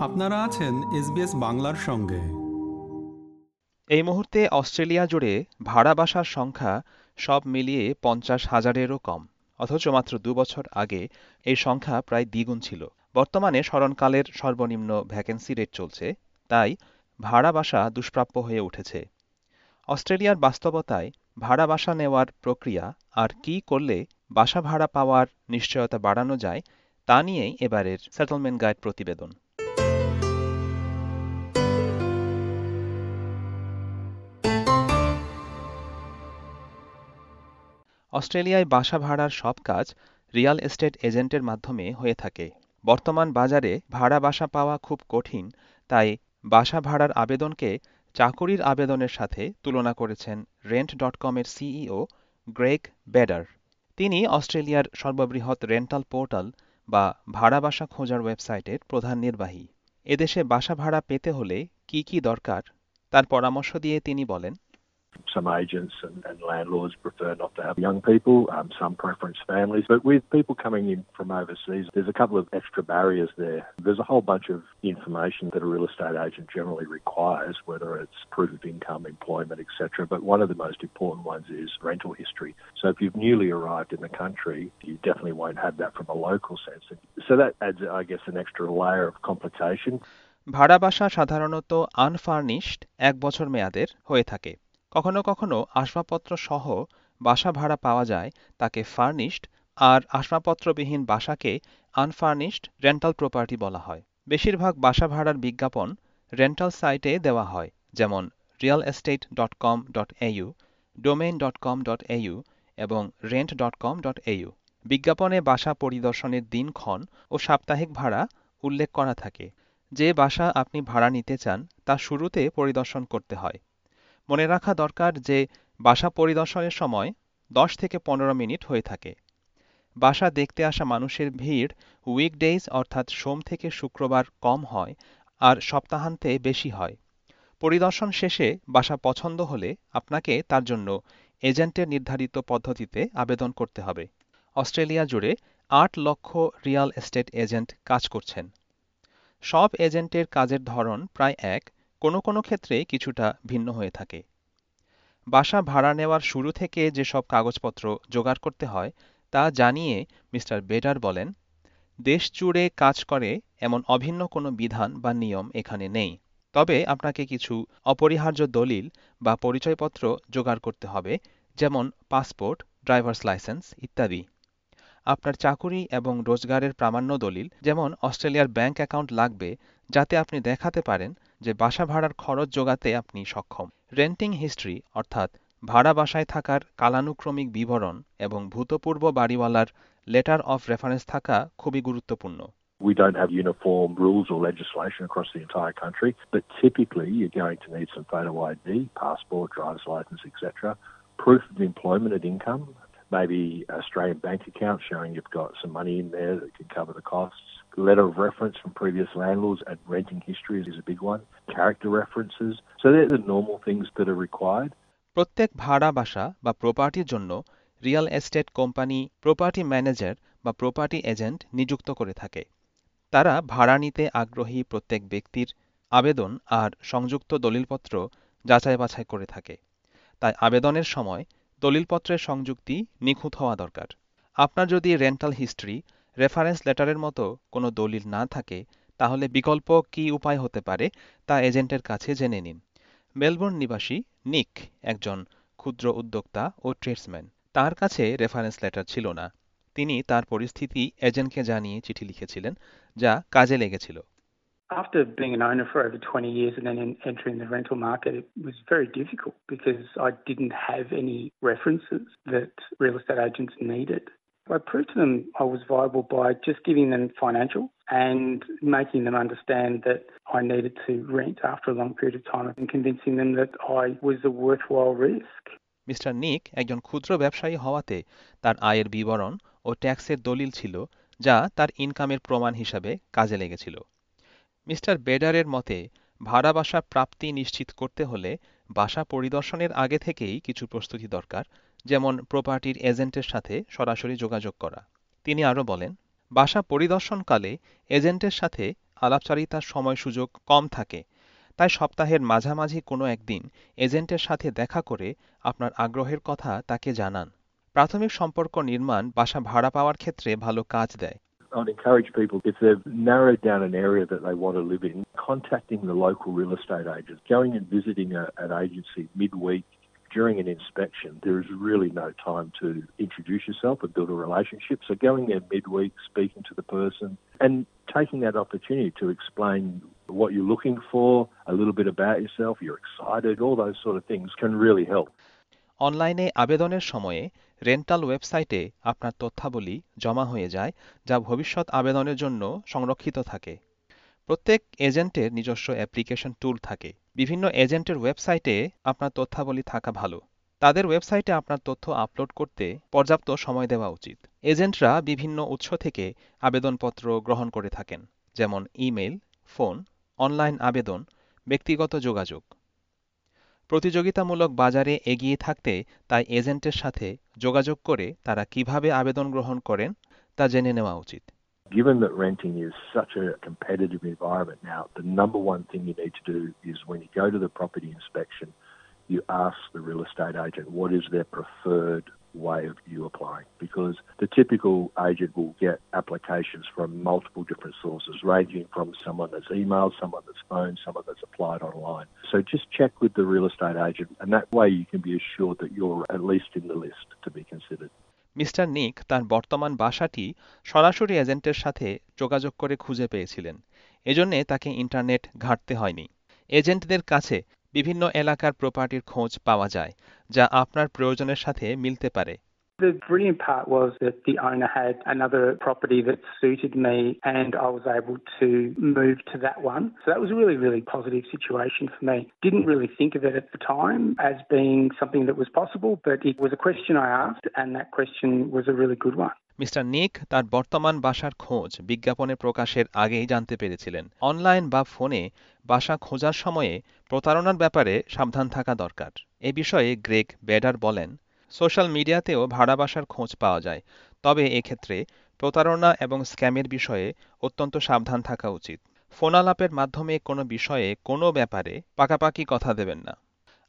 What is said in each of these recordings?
আপনারা আছেন এসবিএস বাংলার সঙ্গে। এই মুহূর্তে অস্ট্রেলিয়া জুড়ে ভাড়া বাসার সংখ্যা সব মিলিয়ে পঞ্চাশ হাজারেরও কম। অথচ মাত্র দু বছর আগে এই সংখ্যা প্রায় দ্বিগুণ ছিল। বর্তমানে স্মরণকালের সর্বনিম্ন ভ্যাকেন্সি রেট চলছে, তাই ভাড়া বাসা দুষ্প্রাপ্য হয়ে উঠেছে। অস্ট্রেলিয়ার বাস্তবতায় ভাড়া বাসা নেওয়ার প্রক্রিয়া আর কি করলে বাসা ভাড়া পাওয়ার নিশ্চয়তা বাড়ানো যায়, তা নিয়েই এবারের সেটেলমেন্ট গাইড প্রতিবেদন। অস্ট্রেলিয়ায় বাসা ভাড়ার সব কাজ রিয়াল এস্টেট এজেন্টের মাধ্যমে হয়ে থাকে। বর্তমান বাজারে ভাড়া বাসা পাওয়া খুব কঠিন, তাই বাসা ভাড়ার আবেদনকে চাকুরির আবেদনের সাথে তুলনা করেছেন রেন্ট ডট কমের সিইও গ্রেগ বেডার। তিনি অস্ট্রেলিয়ার সর্ববৃহৎ রেন্টাল পোর্টাল বা ভাড়া বাসা খোঁজার ওয়েবসাইটের প্রধান নির্বাহী। এদেশে বাসা ভাড়া পেতে হলে কি কি দরকার, তার পরামর্শ দিয়ে তিনি বলেন Some agents and, and, landlords prefer not to have young people, um, some preference families. But with people coming in from overseas, there's a couple of extra barriers there. There's a whole bunch of information that a real estate agent generally requires, whether it's proof of income, employment, etc. But one of the most important ones is rental history. So if you've newly arrived in the country, you definitely won't have that from a local sense. So that adds, I guess, an extra layer of complication. ভাড়া বাসা সাধারণত unfurnished এক বছর মেয়াদের হয়ে থাকে কখনো কখনো আসবাবপত্র সহ বাসা ভাড়া পাওয়া যায় তাকে ফার্নিশড আর আসবাবপত্রবিহীন বাসাকে আনফার্নিশড রেন্টাল প্রপার্টি বলা হয়। বেশিরভাগ বাসা ভাড়ার বিজ্ঞাপন রেন্টাল সাইটে দেওয়া হয়, যেমন real estate dot com dot AU domain dot com dot AU এবং rent dot com dot AU বিজ্ঞাপনে বাসা পরিদর্শনের দিনক্ষণ ও সাপ্তাহিক ভাড়া উল্লেখ করা থাকে। যে বাসা আপনি ভাড়া নিতে চান, তা শুরুতে পরিদর্শন করতে হয়। মনে রাখা দরকার যে বাসা পরিদর্শনের সময় দশ থেকে পনেরো মিনিট হয়ে থাকে। বাসা দেখতে আসা মানুষের ভিড় উইকডেজ অর্থাৎ সোম থেকে শুক্রবার কম হয় আর সপ্তাহান্তে বেশি হয়। পরিদর্শন শেষে বাসা পছন্দ হলে আপনাকে তার জন্য এজেন্টের নির্ধারিত পদ্ধতিতে আবেদন করতে হবে। অস্ট্রেলিয়া জুড়ে আট লক্ষ রিয়াল এস্টেট এজেন্ট কাজ করছেন। সব এজেন্টের কাজের ধরন প্রায় এক। কোনো কোনো ক্ষেত্রে কিছুটা ভিন্ন হয়ে থাকে। বাসা ভাড়া নেওয়ার শুরু থেকে যেসব কাগজপত্র জোগাড় করতে হয়, তা জানিয়ে মিস্টার বেডার বলেন, দেশ জুড়ে কাজ করে এমন অভিন্ন কোনো বিধান বা নিয়ম এখানে নেই। তবে আপনাকে কিছু অপরিহার্য দলিল বা পরিচয়পত্র জোগাড় করতে হবে, যেমন পাসপোর্ট, ড্রাইভার্স লাইসেন্স ইত্যাদি। আপনার চাকুরি এবং রোজগারের প্রামাণ্য দলিল, যেমন অস্ট্রেলিয়ার ব্যাংক অ্যাকাউন্ট লাগবে, যাতে আপনি দেখাতে পারেন যে বাসা ভাড়ার খরচ যোগাতে আপনি সক্ষম রেন্টিং হিস্ট্রি অর্থাৎ ভাড়া বাসায় থাকার কালানুক্রমিক বিবরণ এবং ভূতপূর্ব বাড়িওয়ালার লেটার অফ রেফারেন্স থাকা খুবই গুরুত্বপূর্ণ We don't have uniform rules or legislation across the entire country, but typically you're going to need some photo ID, passport, driver's license, etc., proof of employment and income, maybe Australian bank account showing you've got some money in there that can cover the costs. Letter of reference from previous landlords and renting history is a big one. Character references. So they're the normal things that are required. প্রত্যেক ভাড়া বাসা বা প্রপার্টির জন্য real estate company property manager বা property agent নিযুক্ত করে থাকে তারা ভাড়া নিতে আগ্রহী প্রত্যেক ব্যক্তির আবেদন আর সংযুক্ত দলিলপত্র যাচাই বাছাই করে থাকে তাই আবেদনের সময় দলিলপত্রের সংযুক্তি নিখুঁত হওয়া দরকার আপনার যদি রেন্টাল হিস্ট্রি রেফারেন্স লেটারের মতো কোনো দলিল না থাকে তাহলে বিকল্প কি উপায় হতে পারে তা এজেন্টের কাছে জেনে নিন মেলবোর্ন নিবাসী নিক একজন ক্ষুদ্র উদ্যোক্তা ও ট্রেডসম্যান তার কাছে রেফারেন্স লেটার ছিল না তিনি তার পরিস্থিতি এজেন্টকে জানিয়ে চিঠি লিখেছিলেন যা কাজে লেগেছিল After being an owner for over 20 years and then entering the rental market, it was very difficult because I didn't have any references that real estate agents needed. I proved to them I was viable by just giving them financial and making them understand that I needed to rent after a long period of time and convincing them that I was a worthwhile risk. Mister Nick একজন ক্ষুদ্র ব্যবসায়ী হওয়াতে তার আয়ের বিবরণ ও ট্যাক্সের দলিল ছিল যা তার ইনকামের প্রমাণ হিসাবে কাজে লেগেছিল মিস্টার বেডারের মতে ভাড়া বাসা প্রাপ্তি নিশ্চিত করতে হলে বাসা পরিদর্শনের আগে থেকেই কিছু প্রস্তুতি দরকার যেমন প্রপার্টির এজেন্টের সাথে সরাসরি যোগাযোগ করা। তিনি আরও বলেন বাসা পরিদর্শনকালে এজেন্টের সাথে আলাপচারিতার সময় সুযোগ কম থাকে। তাই সপ্তাহের মাঝামাঝি কোনো একদিন এজেন্টের সাথে দেখা করে আপনার আগ্রহের কথা তাকে জানান। প্রাথমিক সম্পর্ক নির্মাণ বাসা ভাড়া পাওয়ার ক্ষেত্রে ভালো কাজ দেয়। I'd encourage people, if they've narrowed down an area that they want to live in, contacting the local real estate agent, going and visiting a, an agency midweek during an inspection, there is really no time to introduce yourself and build a relationship. So going there midweek, speaking to the person, and taking that opportunity to explain what you're looking for, a little bit about yourself, you're excited, all those sort of things can really help. অনলাইনে আবেদনের সময়ে rental ওয়েবসাইটে আপনার তথ্যাবলী জমা হয়ে যায় যা ভবিষ্যৎ আবেদনের জন্য সংরক্ষিত থাকে প্রত্যেক এজেন্টের নিজস্ব অ্যাপ্লিকেশন টুল থাকে। বিভিন্ন এজেন্টের ওয়েবসাইটে আপনার তথ্যাবলী থাকা ভালো। তাদের ওয়েবসাইটে আপনার তথ্য আপলোড করতে পর্যাপ্ত সময় দেওয়া উচিত। এজেন্টরা বিভিন্ন উৎস থেকে আবেদনপত্র গ্রহণ করে থাকেন, যেমন ইমেইল, ফোন, অনলাইন আবেদন, ব্যক্তিগত যোগাযোগ। প্রতিযোগিতামূলক বাজারে এগিয়ে থাকতে তাই এজেন্টের সাথে যোগাযোগ করে তারা কীভাবে আবেদন গ্রহণ করেন তা জেনে নেওয়া উচিত। Given that renting is such a competitive environment now, the number one thing you need to do is when you go to the property inspection, you ask the real estate agent what is their preferred way of you applying because the typical agent will get applications from multiple different sources, ranging from someone that's emailed, someone that's phoned, someone that's applied online. So just check with the real estate agent, and that way you can be assured that you're at least in the list to be considered. Mister Nick তার বর্তমান বাসাটি সরাসরি এজেন্টের সাথে যোগাযোগ করে খুঁজে পেয়েছিলেন। এজন্যে তাকে ইন্টারনেট ঘাঁটতে হয়নি। এজেন্টদের কাছে বিভিন্ন এলাকার প্রপার্টির খোঁজ পাওয়া যায়, যা আপনার প্রয়োজনের সাথে মিলতে পারে। The brilliant part was that the owner had another property that suited me and I was able to move to that one. So that was a really, really positive situation for me. Didn't really think of it at the time as being something that was possible, but it was a question I asked and that question was a really good one. Mister Nick তার বর্তমান বাসার খোঁজ বিজ্ঞাপনে প্রকাশের আগেই জানতে পেরেছিলেন online বা ফোনে বাসা খোঁজার সময়ে প্রতারণার ব্যাপারে সাবধান থাকা দরকার এ বিষয়ে গ্রেগ বেডার বলেন সোশ্যাল মিডিয়াতেও ভাড়া বাসার খোঁজ পাওয়া যায়। তবে এক্ষেত্রে প্রতারণা এবং স্ক্যামের বিষয়ে অত্যন্ত সাবধান থাকা উচিত। ফোনালাপের মাধ্যমে কোনো বিষয়ে কোনো ব্যাপারে পাকাপাকি কথা দেবেন না।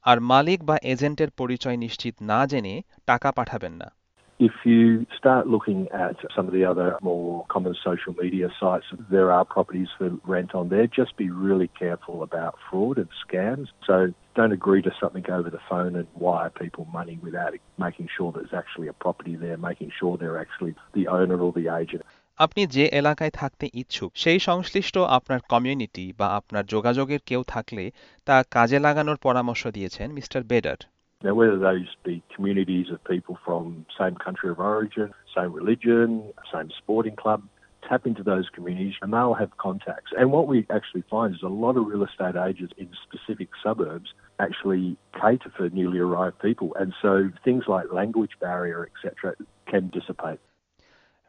আর মালিক বা এজেন্টের পরিচয় নিশ্চিত না জেনে টাকা পাঠাবেন না। If you start looking at some of the other more common social media sites, there are properties for rent on there. Just be really careful about fraud and scams. So don't agree to something over the phone and wire people money without making sure there's actually a property there, making sure they're actually the owner or the agent. আপনি যে এলাকায় থাকতে ইচ্ছুক সেই সংশ্লিষ্ট আপনার community বা আপনার যোগাযোগের কেউ থাকলে তা কাজে লাগানোর পরামর্শ দিয়েছেন mister Bader Now, whether those be communities of people from same country of origin, same religion, same sporting club, tap into those communities and they'll have contacts. And what we actually find is a lot of real estate agents in specific suburbs actually cater for newly arrived people. And so things like language barrier, etc., can dissipate.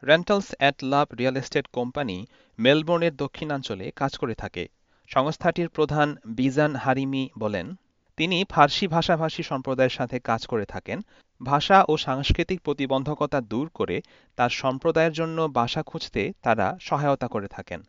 Rentals at love real estate company মেলবোর্নের দক্ষিণাঞ্চলে কাজ করে থাকে সংস্থাটির প্রধান বিজান হারিমি বলেন তিনি ফার্সি ভাষাভাষী সম্প্রদায়ের সাথে কাজ করে থাকেন ভাষা ও সাংস্কৃতিক প্রতিবন্ধকতা দূর করে তার সম্প্রদায়ের জন্য বাসা খুঁজতে তারা সহায়তা করে থাকেন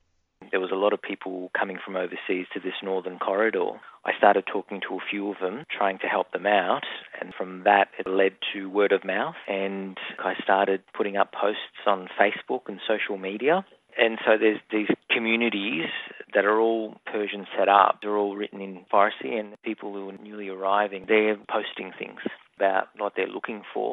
There was a lot of people coming from overseas to this northern corridor. I started talking to a few of them, trying to help them out, and from that it led to word of mouth. And I started putting up posts on Facebook and social media. And so there's these communities that are all Persian set up. They're all written in Farsi, and people who are newly arriving, they're posting things about what they're looking for.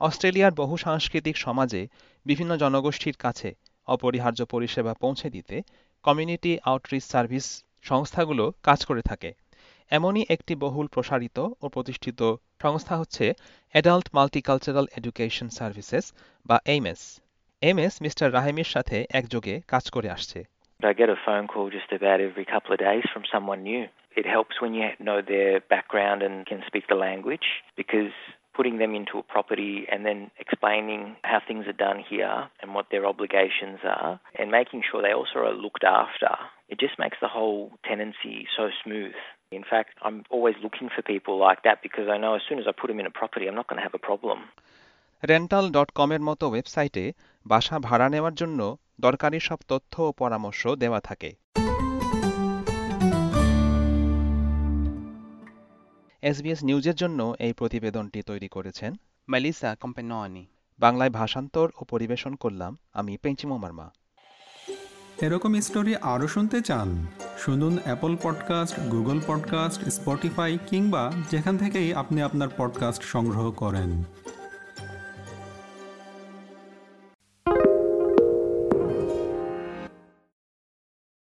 অস্ট্রেলিয়ার বহু সাংস্কৃতিক সমাজে বিভিন্ন জনগোষ্ঠীর কাছে অপরিহার্য পরিষেবা পৌঁছে দিতে কমিউনিটি আউটরিচ সার্ভিস সংস্থাগুলো কাজ করে থাকে এমনই একটি বহুল প্রসারিত ও প্রতিষ্ঠিত সংস্থা হচ্ছে অ্যাডাল্ট মাল্টিকালচারাল এডুকেশন সার্ভিসেস বা এইমএস এমএস মিস্টার রাহেমের সাথে একযোগে কাজ করে আসছে I get a phone call just about every couple of days from someone new. It helps when you know their background and can speak the language because putting them into a property and then explaining how things are done here and what their obligations are and making sure they also are looked after. It just makes the whole tenancy so smooth. In fact, I'm always looking for people like that because I know as soon as I put them in a property, I'm not going to have a problem. Rental dot কমের মতো ওয়েবসাইটে বাসা ভাড়া নেওয়ার জন্য দরকারি সব তথ্য ও পরামর্শ দেওয়া থাকে। এসবিএস নিউজের জন্য এই প্রতিবেদনটি তৈরি করেছেন Melissa Compagnoni. বাংলায় ভাষান্তর ও পরিবেশন করলাম আমি পেঞ্চিমো মার্মা। এরকম স্টোরি আরও শুনতে চান, শুনুন Apple podcast, Google podcast, Spotify কিংবা যেখান থেকেই আপনি আপনার পডকাস্ট সংগ্রহ করেন।